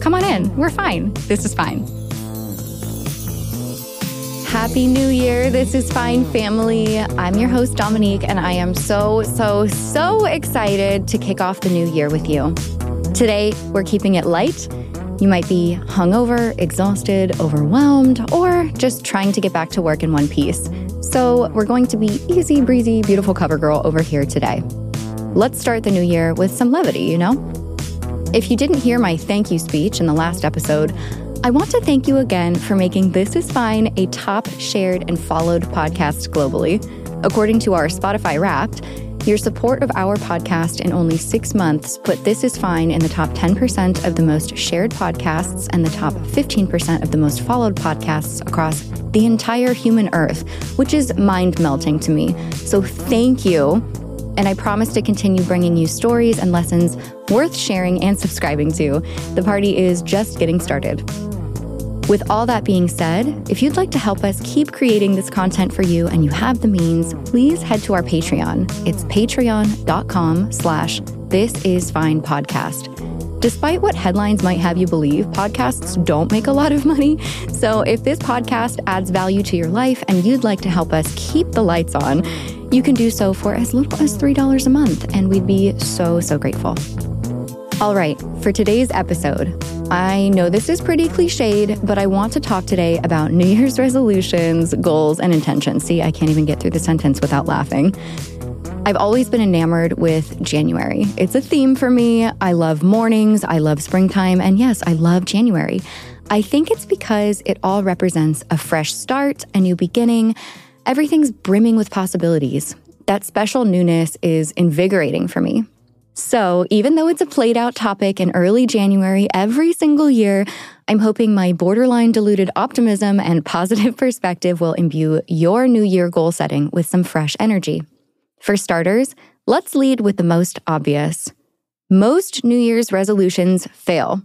Come on in. We're fine. This is fine. Happy New Year. This is Fine Family. I'm your host, Dominique, and I am so, so, so excited to kick off the new year with you. Today, we're keeping it light. You might be hungover, exhausted, overwhelmed, or just trying to get back to work in one piece. So, we're going to be easy breezy, beautiful cover girl over here today. Let's start the new year with some levity, you know? If you didn't hear my thank you speech in the last episode, I want to thank you again for making This Is Fine a top shared and followed podcast globally. According to our Spotify Wrapped, your support of our podcast in only six months put This Is Fine in the top 10% of the most shared podcasts and the top 15% of the most followed podcasts across the entire human earth, which is mind melting to me. So thank you. And I promise to continue bringing you stories and lessons worth sharing and subscribing to. The party is just getting started. With all that being said, if you'd like to help us keep creating this content for you and you have the means, please head to our Patreon. It's patreon.com slash this is fine podcast. Despite what headlines might have you believe, podcasts don't make a lot of money. So if this podcast adds value to your life and you'd like to help us keep the lights on, you can do so for as little as $3 a month, and we'd be so, so grateful. All right, for today's episode, I know this is pretty cliched, but I want to talk today about New Year's resolutions, goals, and intentions. See, I can't even get through the sentence without laughing. I've always been enamored with January. It's a theme for me. I love mornings, I love springtime, and yes, I love January. I think it's because it all represents a fresh start, a new beginning. Everything's brimming with possibilities. That special newness is invigorating for me. So, even though it's a played out topic in early January every single year, I'm hoping my borderline diluted optimism and positive perspective will imbue your new year goal setting with some fresh energy. For starters, let's lead with the most obvious. Most New Year's resolutions fail.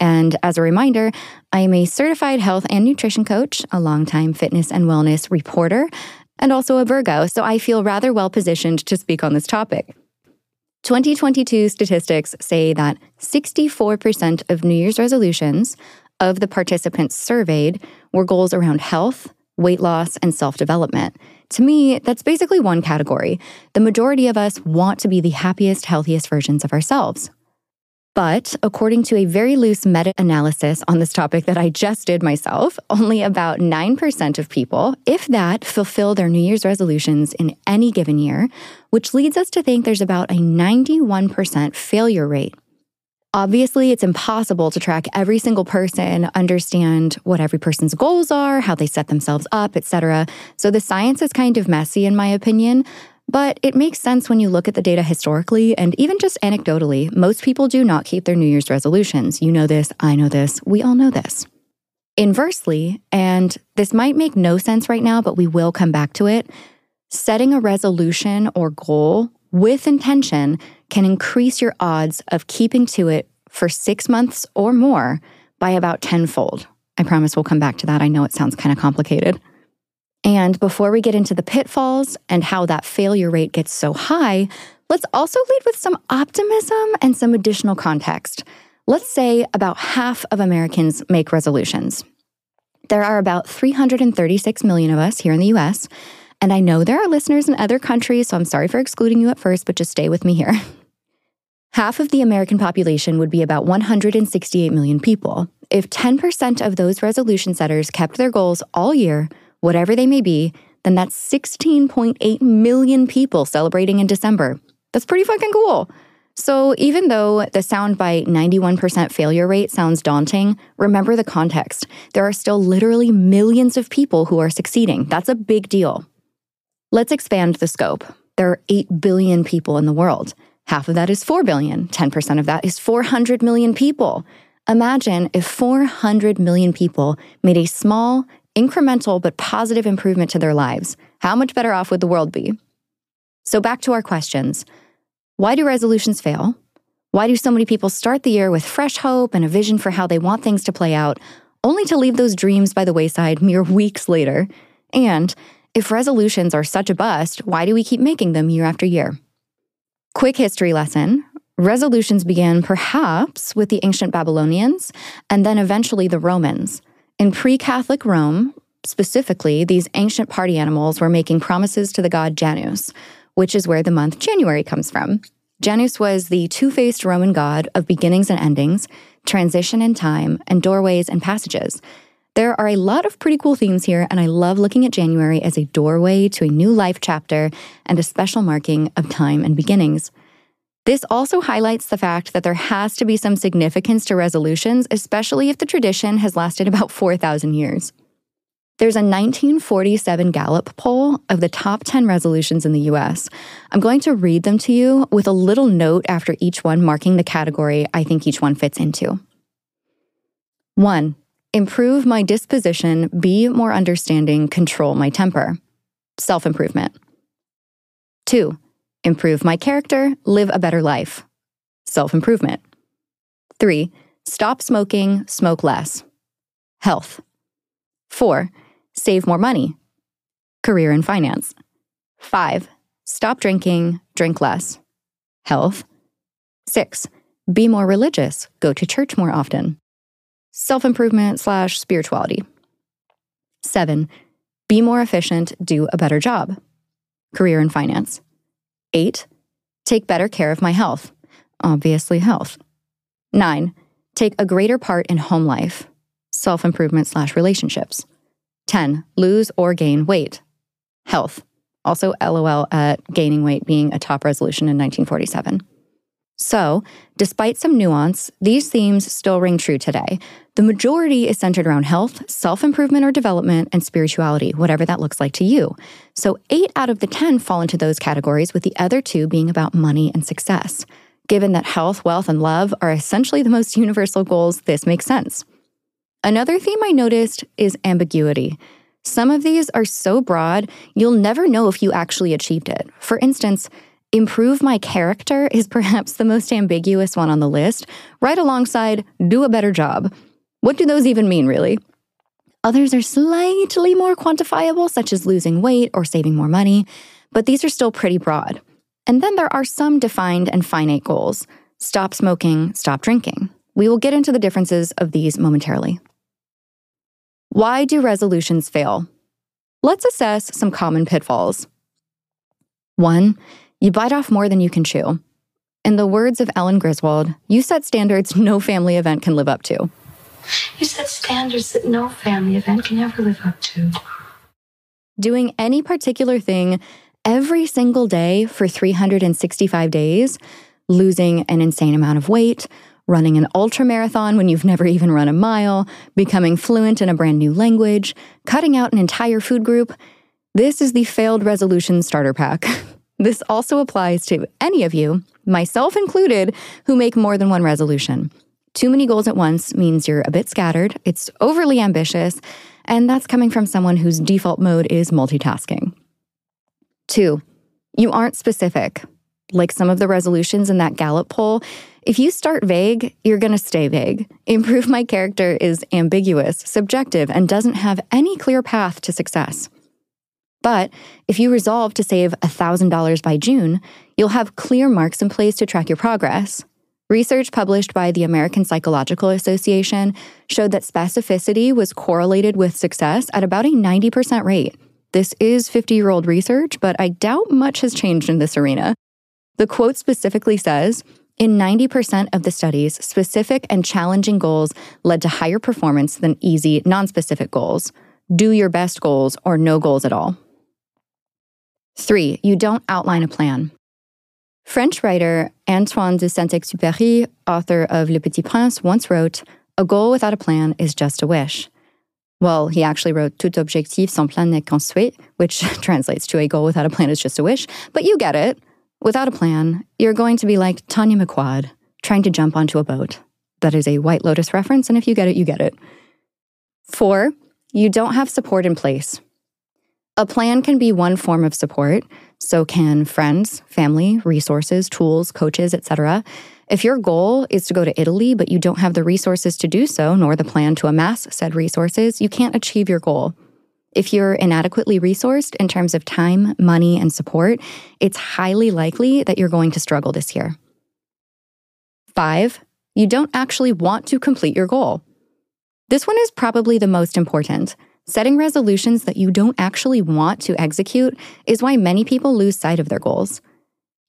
And as a reminder, I am a certified health and nutrition coach, a longtime fitness and wellness reporter, and also a Virgo, so I feel rather well positioned to speak on this topic. 2022 statistics say that 64% of New Year's resolutions of the participants surveyed were goals around health, weight loss, and self development. To me, that's basically one category. The majority of us want to be the happiest, healthiest versions of ourselves. But according to a very loose meta analysis on this topic that I just did myself, only about 9% of people, if that, fulfill their New Year's resolutions in any given year, which leads us to think there's about a 91% failure rate. Obviously, it's impossible to track every single person, understand what every person's goals are, how they set themselves up, etc. So the science is kind of messy in my opinion, but it makes sense when you look at the data historically and even just anecdotally. Most people do not keep their New Year's resolutions. You know this, I know this, we all know this. Inversely, and this might make no sense right now, but we will come back to it, setting a resolution or goal with intention can increase your odds of keeping to it for six months or more by about tenfold. I promise we'll come back to that. I know it sounds kind of complicated. And before we get into the pitfalls and how that failure rate gets so high, let's also lead with some optimism and some additional context. Let's say about half of Americans make resolutions. There are about 336 million of us here in the US, and I know there are listeners in other countries, so I'm sorry for excluding you at first, but just stay with me here. Half of the American population would be about 168 million people. If 10% of those resolution setters kept their goals all year, whatever they may be, then that's 16.8 million people celebrating in December. That's pretty fucking cool. So, even though the soundbite 91% failure rate sounds daunting, remember the context. There are still literally millions of people who are succeeding. That's a big deal. Let's expand the scope. There are 8 billion people in the world. Half of that is 4 billion. 10% of that is 400 million people. Imagine if 400 million people made a small, incremental, but positive improvement to their lives. How much better off would the world be? So, back to our questions Why do resolutions fail? Why do so many people start the year with fresh hope and a vision for how they want things to play out, only to leave those dreams by the wayside mere weeks later? And if resolutions are such a bust, why do we keep making them year after year? Quick history lesson Resolutions began perhaps with the ancient Babylonians and then eventually the Romans. In pre Catholic Rome, specifically, these ancient party animals were making promises to the god Janus, which is where the month January comes from. Janus was the two faced Roman god of beginnings and endings, transition in time, and doorways and passages. There are a lot of pretty cool themes here, and I love looking at January as a doorway to a new life chapter and a special marking of time and beginnings. This also highlights the fact that there has to be some significance to resolutions, especially if the tradition has lasted about 4,000 years. There's a 1947 Gallup poll of the top 10 resolutions in the US. I'm going to read them to you with a little note after each one marking the category I think each one fits into. 1. Improve my disposition, be more understanding, control my temper. Self improvement. 2 Improve my character, live a better life. Self improvement. Three, stop smoking, smoke less. Health. Four, save more money. Career and finance. Five, stop drinking, drink less. Health. Six, be more religious, go to church more often. Self improvement slash spirituality. Seven, be more efficient, do a better job. Career and finance. Eight, take better care of my health. Obviously, health. Nine, take a greater part in home life, self improvement slash relationships. 10, lose or gain weight, health. Also, LOL at gaining weight being a top resolution in 1947. So, despite some nuance, these themes still ring true today. The majority is centered around health, self improvement or development, and spirituality, whatever that looks like to you. So, eight out of the 10 fall into those categories, with the other two being about money and success. Given that health, wealth, and love are essentially the most universal goals, this makes sense. Another theme I noticed is ambiguity. Some of these are so broad, you'll never know if you actually achieved it. For instance, Improve my character is perhaps the most ambiguous one on the list, right alongside do a better job. What do those even mean, really? Others are slightly more quantifiable, such as losing weight or saving more money, but these are still pretty broad. And then there are some defined and finite goals stop smoking, stop drinking. We will get into the differences of these momentarily. Why do resolutions fail? Let's assess some common pitfalls. One, you bite off more than you can chew. In the words of Ellen Griswold, you set standards no family event can live up to. You set standards that no family event can ever live up to. Doing any particular thing every single day for 365 days, losing an insane amount of weight, running an ultra marathon when you've never even run a mile, becoming fluent in a brand new language, cutting out an entire food group. This is the failed resolution starter pack. This also applies to any of you, myself included, who make more than one resolution. Too many goals at once means you're a bit scattered, it's overly ambitious, and that's coming from someone whose default mode is multitasking. Two, you aren't specific. Like some of the resolutions in that Gallup poll, if you start vague, you're going to stay vague. Improve my character is ambiguous, subjective, and doesn't have any clear path to success. But if you resolve to save $1,000 by June, you'll have clear marks in place to track your progress. Research published by the American Psychological Association showed that specificity was correlated with success at about a 90% rate. This is 50 year old research, but I doubt much has changed in this arena. The quote specifically says In 90% of the studies, specific and challenging goals led to higher performance than easy, non specific goals. Do your best goals or no goals at all. Three, you don't outline a plan. French writer Antoine de Saint Exupéry, author of Le Petit Prince, once wrote, A goal without a plan is just a wish. Well, he actually wrote Tout objectif sans plan n'est qu'un souhait, which translates to a goal without a plan is just a wish, but you get it. Without a plan, you're going to be like Tanya McQuoid, trying to jump onto a boat. That is a White Lotus reference, and if you get it, you get it. Four, you don't have support in place. A plan can be one form of support, so can friends, family, resources, tools, coaches, etc. If your goal is to go to Italy but you don't have the resources to do so nor the plan to amass said resources, you can't achieve your goal. If you're inadequately resourced in terms of time, money, and support, it's highly likely that you're going to struggle this year. Five, you don't actually want to complete your goal. This one is probably the most important. Setting resolutions that you don't actually want to execute is why many people lose sight of their goals.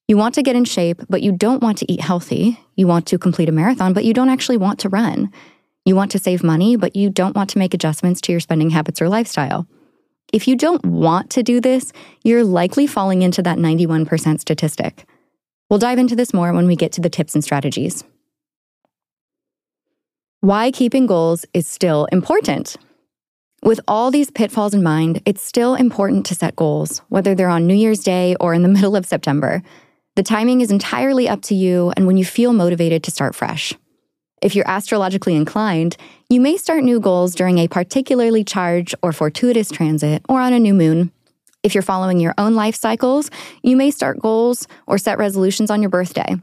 You want to get in shape, but you don't want to eat healthy. You want to complete a marathon, but you don't actually want to run. You want to save money, but you don't want to make adjustments to your spending habits or lifestyle. If you don't want to do this, you're likely falling into that 91% statistic. We'll dive into this more when we get to the tips and strategies. Why keeping goals is still important. With all these pitfalls in mind, it's still important to set goals, whether they're on New Year's Day or in the middle of September. The timing is entirely up to you and when you feel motivated to start fresh. If you're astrologically inclined, you may start new goals during a particularly charged or fortuitous transit or on a new moon. If you're following your own life cycles, you may start goals or set resolutions on your birthday.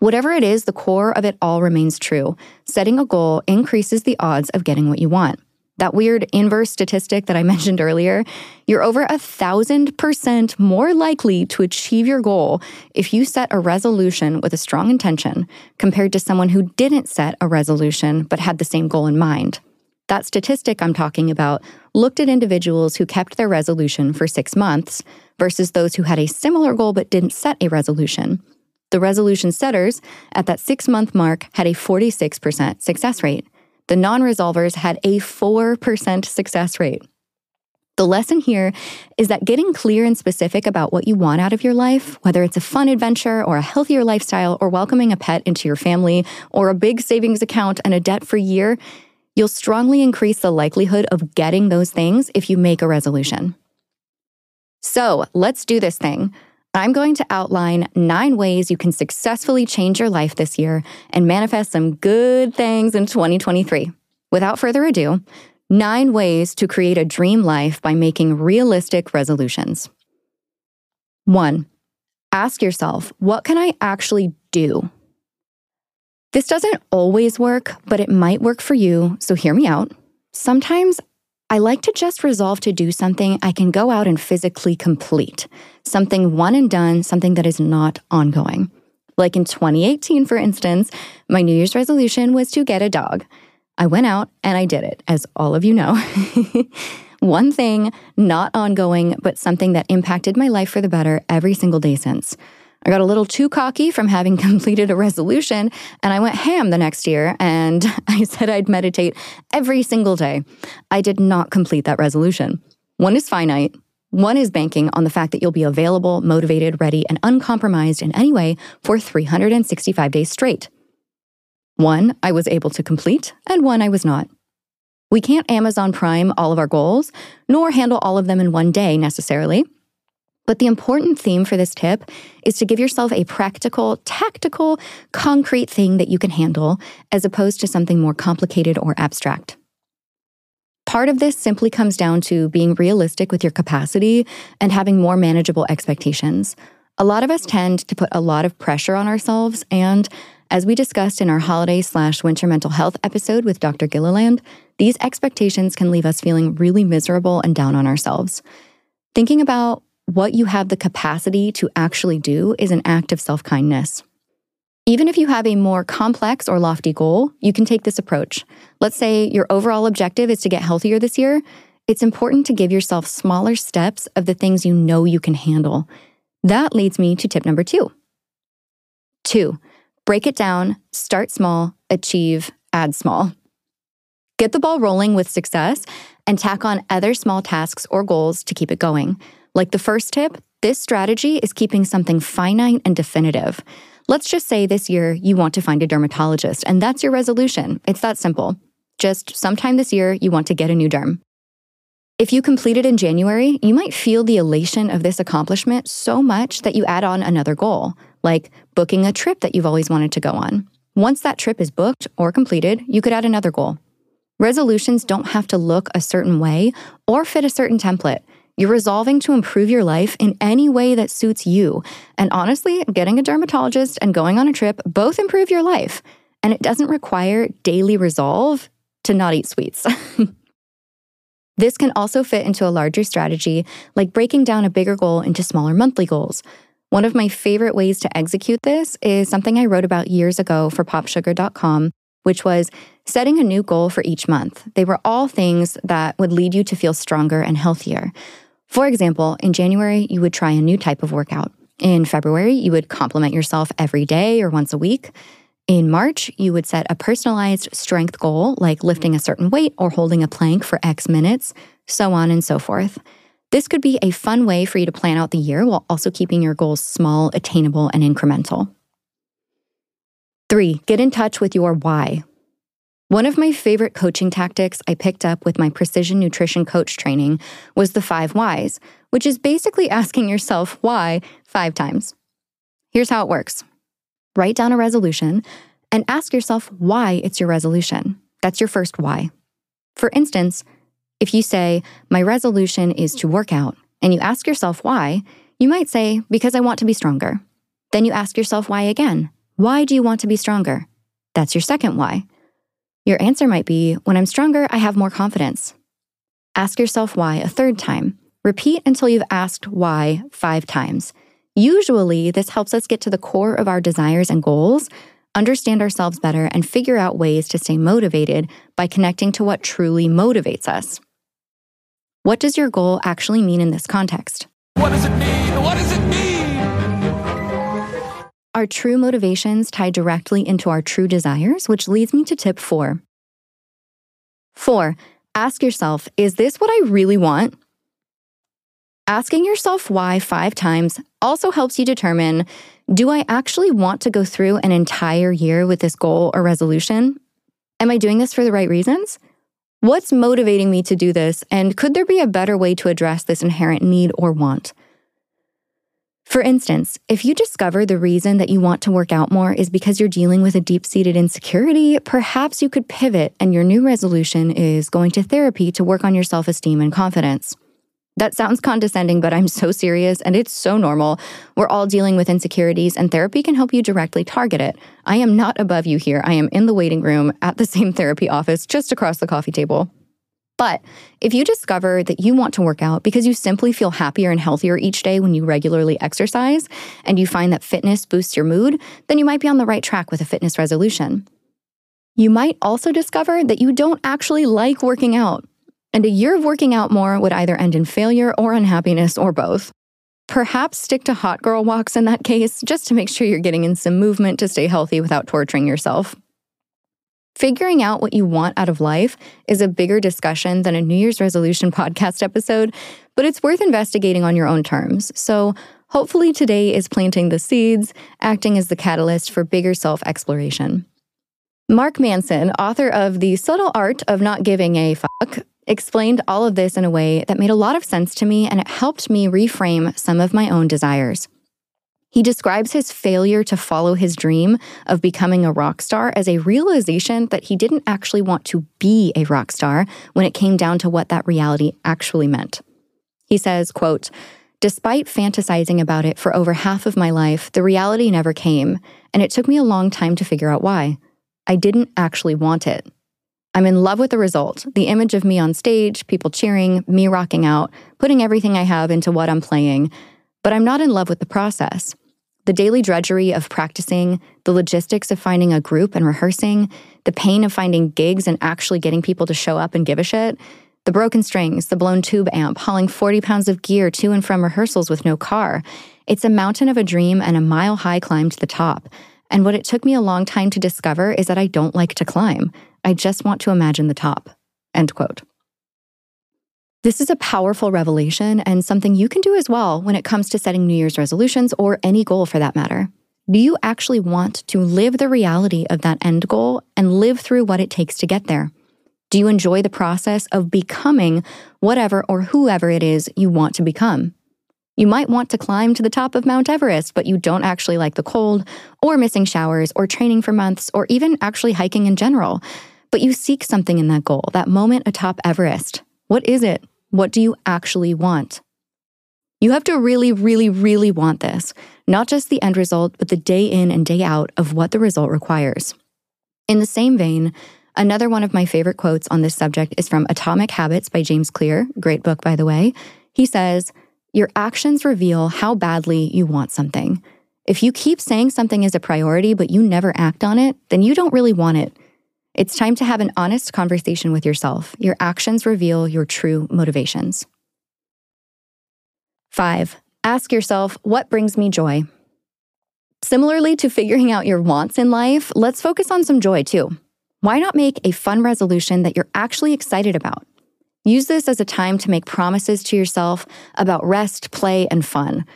Whatever it is, the core of it all remains true. Setting a goal increases the odds of getting what you want that weird inverse statistic that I mentioned earlier, you're over a thousand percent more likely to achieve your goal if you set a resolution with a strong intention compared to someone who didn't set a resolution but had the same goal in mind. That statistic I'm talking about looked at individuals who kept their resolution for six months versus those who had a similar goal but didn't set a resolution. The resolution setters at that six month mark had a 46% success rate. The non resolvers had a 4% success rate. The lesson here is that getting clear and specific about what you want out of your life, whether it's a fun adventure or a healthier lifestyle or welcoming a pet into your family or a big savings account and a debt free year, you'll strongly increase the likelihood of getting those things if you make a resolution. So let's do this thing. I'm going to outline nine ways you can successfully change your life this year and manifest some good things in 2023. Without further ado, nine ways to create a dream life by making realistic resolutions. One, ask yourself, what can I actually do? This doesn't always work, but it might work for you, so hear me out. Sometimes I like to just resolve to do something I can go out and physically complete, something one and done, something that is not ongoing. Like in 2018, for instance, my New Year's resolution was to get a dog. I went out and I did it, as all of you know. One thing, not ongoing, but something that impacted my life for the better every single day since. I got a little too cocky from having completed a resolution, and I went ham the next year and I said I'd meditate every single day. I did not complete that resolution. One is finite. One is banking on the fact that you'll be available, motivated, ready, and uncompromised in any way for 365 days straight. One I was able to complete, and one I was not. We can't Amazon Prime all of our goals, nor handle all of them in one day necessarily. But the important theme for this tip is to give yourself a practical, tactical, concrete thing that you can handle as opposed to something more complicated or abstract. Part of this simply comes down to being realistic with your capacity and having more manageable expectations. A lot of us tend to put a lot of pressure on ourselves, and as we discussed in our holiday slash winter mental health episode with Dr. Gilliland, these expectations can leave us feeling really miserable and down on ourselves. Thinking about what you have the capacity to actually do is an act of self kindness. Even if you have a more complex or lofty goal, you can take this approach. Let's say your overall objective is to get healthier this year. It's important to give yourself smaller steps of the things you know you can handle. That leads me to tip number two. Two, break it down, start small, achieve, add small. Get the ball rolling with success and tack on other small tasks or goals to keep it going. Like the first tip, this strategy is keeping something finite and definitive. Let's just say this year you want to find a dermatologist, and that's your resolution. It's that simple. Just sometime this year, you want to get a new derm. If you complete it in January, you might feel the elation of this accomplishment so much that you add on another goal, like booking a trip that you've always wanted to go on. Once that trip is booked or completed, you could add another goal. Resolutions don't have to look a certain way or fit a certain template. You're resolving to improve your life in any way that suits you. And honestly, getting a dermatologist and going on a trip both improve your life. And it doesn't require daily resolve to not eat sweets. this can also fit into a larger strategy, like breaking down a bigger goal into smaller monthly goals. One of my favorite ways to execute this is something I wrote about years ago for popsugar.com, which was setting a new goal for each month. They were all things that would lead you to feel stronger and healthier. For example, in January, you would try a new type of workout. In February, you would compliment yourself every day or once a week. In March, you would set a personalized strength goal like lifting a certain weight or holding a plank for X minutes, so on and so forth. This could be a fun way for you to plan out the year while also keeping your goals small, attainable, and incremental. Three, get in touch with your why. One of my favorite coaching tactics I picked up with my precision nutrition coach training was the five whys, which is basically asking yourself why five times. Here's how it works write down a resolution and ask yourself why it's your resolution. That's your first why. For instance, if you say, My resolution is to work out, and you ask yourself why, you might say, Because I want to be stronger. Then you ask yourself why again. Why do you want to be stronger? That's your second why. Your answer might be, When I'm stronger, I have more confidence. Ask yourself why a third time. Repeat until you've asked why five times. Usually, this helps us get to the core of our desires and goals, understand ourselves better, and figure out ways to stay motivated by connecting to what truly motivates us. What does your goal actually mean in this context? What does it mean? What does it mean? Are true motivations tied directly into our true desires? Which leads me to tip four. Four, ask yourself is this what I really want? Asking yourself why five times also helps you determine do I actually want to go through an entire year with this goal or resolution? Am I doing this for the right reasons? What's motivating me to do this? And could there be a better way to address this inherent need or want? For instance, if you discover the reason that you want to work out more is because you're dealing with a deep seated insecurity, perhaps you could pivot and your new resolution is going to therapy to work on your self esteem and confidence. That sounds condescending, but I'm so serious and it's so normal. We're all dealing with insecurities, and therapy can help you directly target it. I am not above you here. I am in the waiting room at the same therapy office just across the coffee table. But if you discover that you want to work out because you simply feel happier and healthier each day when you regularly exercise, and you find that fitness boosts your mood, then you might be on the right track with a fitness resolution. You might also discover that you don't actually like working out. And a year of working out more would either end in failure or unhappiness or both. Perhaps stick to hot girl walks in that case, just to make sure you're getting in some movement to stay healthy without torturing yourself. Figuring out what you want out of life is a bigger discussion than a New Year's resolution podcast episode, but it's worth investigating on your own terms. So, hopefully, today is planting the seeds, acting as the catalyst for bigger self exploration. Mark Manson, author of The Subtle Art of Not Giving a Fuck, explained all of this in a way that made a lot of sense to me and it helped me reframe some of my own desires. He describes his failure to follow his dream of becoming a rock star as a realization that he didn't actually want to be a rock star when it came down to what that reality actually meant. He says, quote, Despite fantasizing about it for over half of my life, the reality never came, and it took me a long time to figure out why. I didn't actually want it. I'm in love with the result the image of me on stage, people cheering, me rocking out, putting everything I have into what I'm playing. But I'm not in love with the process. The daily drudgery of practicing, the logistics of finding a group and rehearsing, the pain of finding gigs and actually getting people to show up and give a shit, the broken strings, the blown tube amp, hauling 40 pounds of gear to and from rehearsals with no car. It's a mountain of a dream and a mile high climb to the top. And what it took me a long time to discover is that I don't like to climb. I just want to imagine the top. End quote. This is a powerful revelation and something you can do as well when it comes to setting New Year's resolutions or any goal for that matter. Do you actually want to live the reality of that end goal and live through what it takes to get there? Do you enjoy the process of becoming whatever or whoever it is you want to become? You might want to climb to the top of Mount Everest, but you don't actually like the cold, or missing showers, or training for months, or even actually hiking in general. But you seek something in that goal, that moment atop Everest. What is it? What do you actually want? You have to really, really, really want this, not just the end result, but the day in and day out of what the result requires. In the same vein, another one of my favorite quotes on this subject is from Atomic Habits by James Clear, great book, by the way. He says, Your actions reveal how badly you want something. If you keep saying something is a priority, but you never act on it, then you don't really want it. It's time to have an honest conversation with yourself. Your actions reveal your true motivations. Five, ask yourself, what brings me joy? Similarly to figuring out your wants in life, let's focus on some joy too. Why not make a fun resolution that you're actually excited about? Use this as a time to make promises to yourself about rest, play, and fun.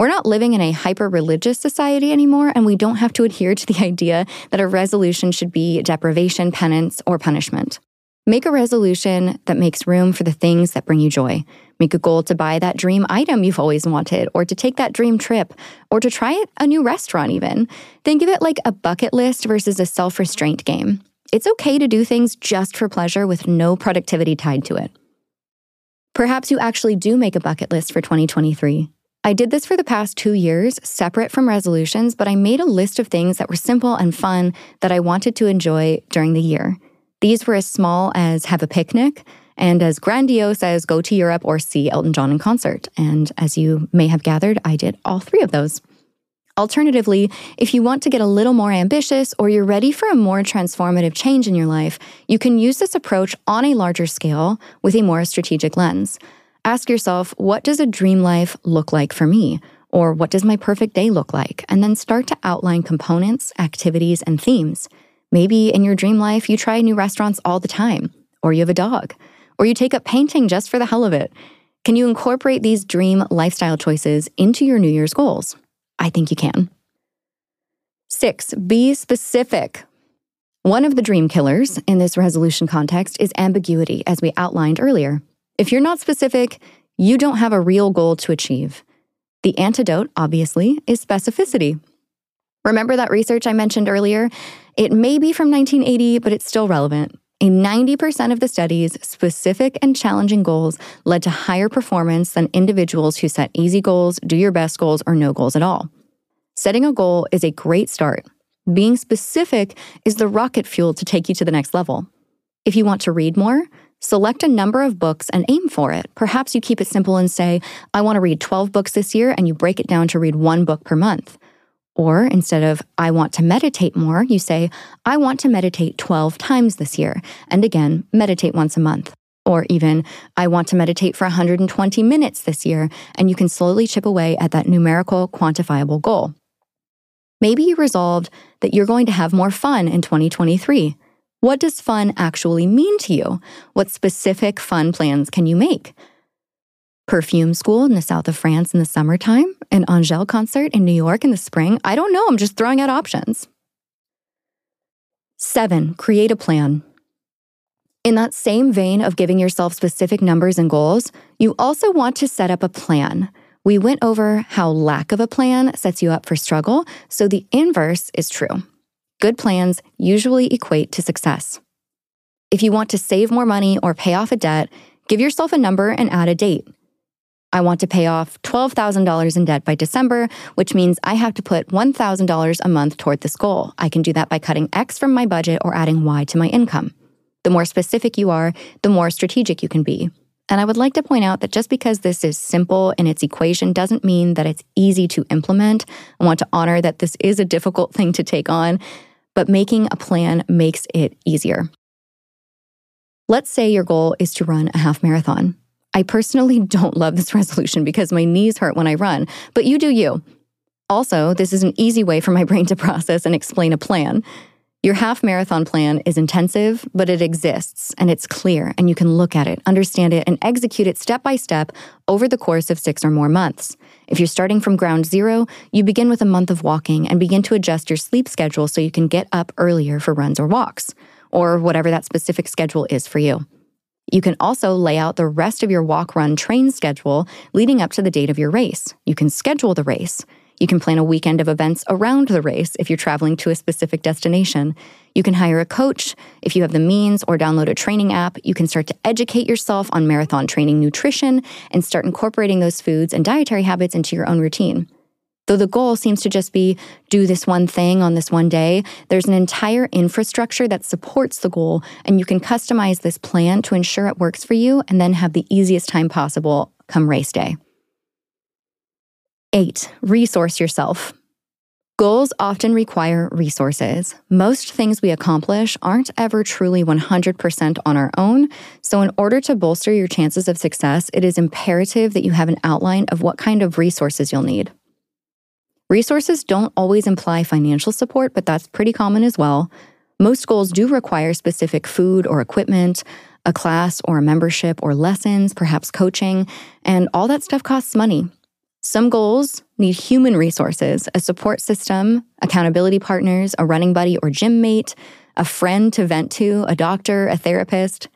We're not living in a hyper religious society anymore, and we don't have to adhere to the idea that a resolution should be deprivation, penance, or punishment. Make a resolution that makes room for the things that bring you joy. Make a goal to buy that dream item you've always wanted, or to take that dream trip, or to try a new restaurant, even. Think of it like a bucket list versus a self restraint game. It's okay to do things just for pleasure with no productivity tied to it. Perhaps you actually do make a bucket list for 2023. I did this for the past two years, separate from resolutions, but I made a list of things that were simple and fun that I wanted to enjoy during the year. These were as small as have a picnic, and as grandiose as go to Europe or see Elton John in concert. And as you may have gathered, I did all three of those. Alternatively, if you want to get a little more ambitious or you're ready for a more transformative change in your life, you can use this approach on a larger scale with a more strategic lens. Ask yourself, what does a dream life look like for me? Or what does my perfect day look like? And then start to outline components, activities, and themes. Maybe in your dream life, you try new restaurants all the time, or you have a dog, or you take up painting just for the hell of it. Can you incorporate these dream lifestyle choices into your New Year's goals? I think you can. Six, be specific. One of the dream killers in this resolution context is ambiguity, as we outlined earlier. If you're not specific, you don't have a real goal to achieve. The antidote, obviously, is specificity. Remember that research I mentioned earlier? It may be from 1980, but it's still relevant. In 90% of the studies, specific and challenging goals led to higher performance than individuals who set easy goals, do your best goals, or no goals at all. Setting a goal is a great start. Being specific is the rocket fuel to take you to the next level. If you want to read more, select a number of books and aim for it. Perhaps you keep it simple and say, I want to read 12 books this year, and you break it down to read one book per month. Or instead of, I want to meditate more, you say, I want to meditate 12 times this year. And again, meditate once a month. Or even, I want to meditate for 120 minutes this year. And you can slowly chip away at that numerical, quantifiable goal. Maybe you resolved that you're going to have more fun in 2023. What does fun actually mean to you? What specific fun plans can you make? perfume school in the south of France in the summertime, an Angèle concert in New York in the spring. I don't know. I'm just throwing out options. Seven, create a plan. In that same vein of giving yourself specific numbers and goals, you also want to set up a plan. We went over how lack of a plan sets you up for struggle, so the inverse is true. Good plans usually equate to success. If you want to save more money or pay off a debt, give yourself a number and add a date. I want to pay off $12,000 in debt by December, which means I have to put $1,000 a month toward this goal. I can do that by cutting X from my budget or adding Y to my income. The more specific you are, the more strategic you can be. And I would like to point out that just because this is simple in its equation doesn't mean that it's easy to implement. I want to honor that this is a difficult thing to take on, but making a plan makes it easier. Let's say your goal is to run a half marathon. I personally don't love this resolution because my knees hurt when I run, but you do you. Also, this is an easy way for my brain to process and explain a plan. Your half marathon plan is intensive, but it exists and it's clear, and you can look at it, understand it, and execute it step by step over the course of six or more months. If you're starting from ground zero, you begin with a month of walking and begin to adjust your sleep schedule so you can get up earlier for runs or walks, or whatever that specific schedule is for you. You can also lay out the rest of your walk, run, train schedule leading up to the date of your race. You can schedule the race. You can plan a weekend of events around the race if you're traveling to a specific destination. You can hire a coach if you have the means or download a training app. You can start to educate yourself on marathon training nutrition and start incorporating those foods and dietary habits into your own routine. Though the goal seems to just be do this one thing on this one day, there's an entire infrastructure that supports the goal, and you can customize this plan to ensure it works for you and then have the easiest time possible come race day. Eight, resource yourself. Goals often require resources. Most things we accomplish aren't ever truly 100% on our own. So, in order to bolster your chances of success, it is imperative that you have an outline of what kind of resources you'll need. Resources don't always imply financial support, but that's pretty common as well. Most goals do require specific food or equipment, a class or a membership or lessons, perhaps coaching, and all that stuff costs money. Some goals need human resources, a support system, accountability partners, a running buddy or gym mate, a friend to vent to, a doctor, a therapist.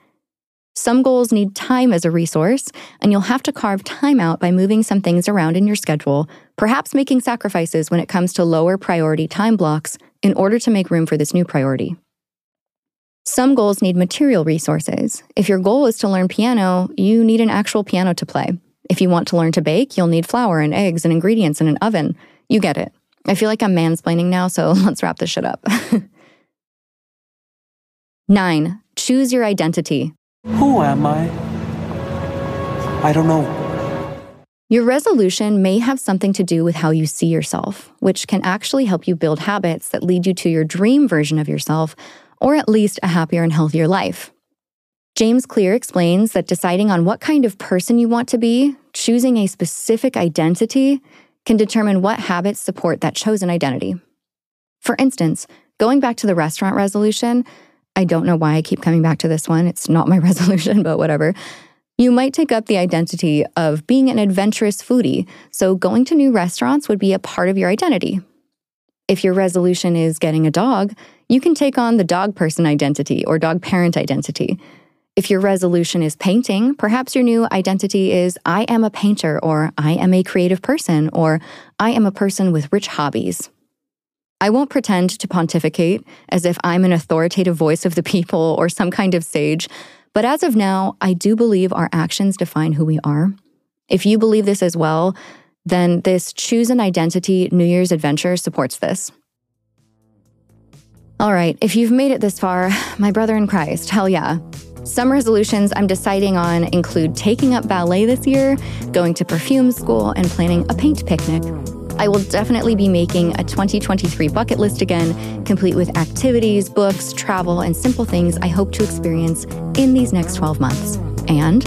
Some goals need time as a resource, and you'll have to carve time out by moving some things around in your schedule, perhaps making sacrifices when it comes to lower priority time blocks in order to make room for this new priority. Some goals need material resources. If your goal is to learn piano, you need an actual piano to play. If you want to learn to bake, you'll need flour and eggs and ingredients and an oven. You get it. I feel like I'm mansplaining now, so let's wrap this shit up. Nine, choose your identity. Who am I? I don't know. Your resolution may have something to do with how you see yourself, which can actually help you build habits that lead you to your dream version of yourself, or at least a happier and healthier life. James Clear explains that deciding on what kind of person you want to be, choosing a specific identity, can determine what habits support that chosen identity. For instance, going back to the restaurant resolution, I don't know why I keep coming back to this one. It's not my resolution, but whatever. You might take up the identity of being an adventurous foodie, so going to new restaurants would be a part of your identity. If your resolution is getting a dog, you can take on the dog person identity or dog parent identity. If your resolution is painting, perhaps your new identity is I am a painter, or I am a creative person, or I am a person with rich hobbies. I won't pretend to pontificate as if I'm an authoritative voice of the people or some kind of sage, but as of now, I do believe our actions define who we are. If you believe this as well, then this Choose an Identity New Year's adventure supports this. All right, if you've made it this far, my brother in Christ, hell yeah. Some resolutions I'm deciding on include taking up ballet this year, going to perfume school, and planning a paint picnic. I will definitely be making a 2023 bucket list again, complete with activities, books, travel, and simple things I hope to experience in these next 12 months. And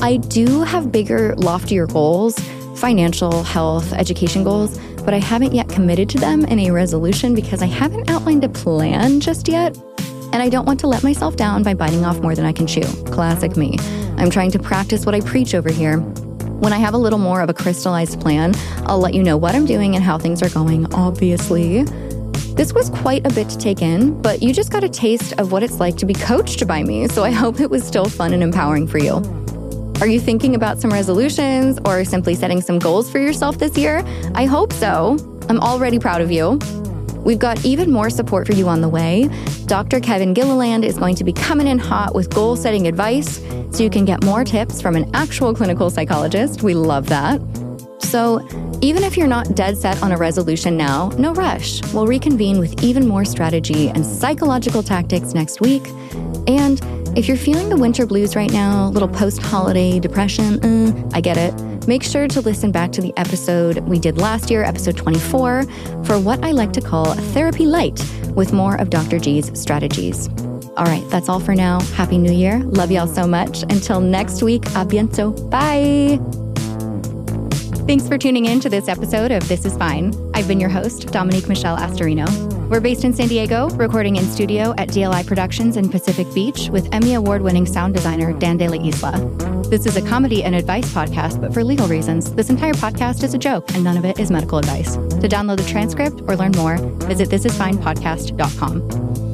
I do have bigger, loftier goals financial, health, education goals, but I haven't yet committed to them in a resolution because I haven't outlined a plan just yet and I don't want to let myself down by biting off more than I can chew. Classic me. I'm trying to practice what I preach over here. When I have a little more of a crystallized plan, I'll let you know what I'm doing and how things are going, obviously. This was quite a bit to take in, but you just got a taste of what it's like to be coached by me, so I hope it was still fun and empowering for you. Are you thinking about some resolutions or simply setting some goals for yourself this year? I hope so. I'm already proud of you. We've got even more support for you on the way. Dr. Kevin Gilliland is going to be coming in hot with goal setting advice so you can get more tips from an actual clinical psychologist. We love that. So, even if you're not dead set on a resolution now, no rush. We'll reconvene with even more strategy and psychological tactics next week. And if you're feeling the winter blues right now, little post holiday depression, uh, I get it. Make sure to listen back to the episode we did last year, episode 24, for what I like to call Therapy Light with more of Dr. G's strategies. All right, that's all for now. Happy New Year. Love y'all so much. Until next week, a biento. Bye. Thanks for tuning in to this episode of This Is Fine. I've been your host, Dominique Michelle Astorino. We're based in San Diego, recording in studio at DLI Productions in Pacific Beach with Emmy Award winning sound designer Dan De La Isla. This is a comedy and advice podcast, but for legal reasons, this entire podcast is a joke and none of it is medical advice. To download the transcript or learn more, visit thisisfinepodcast.com.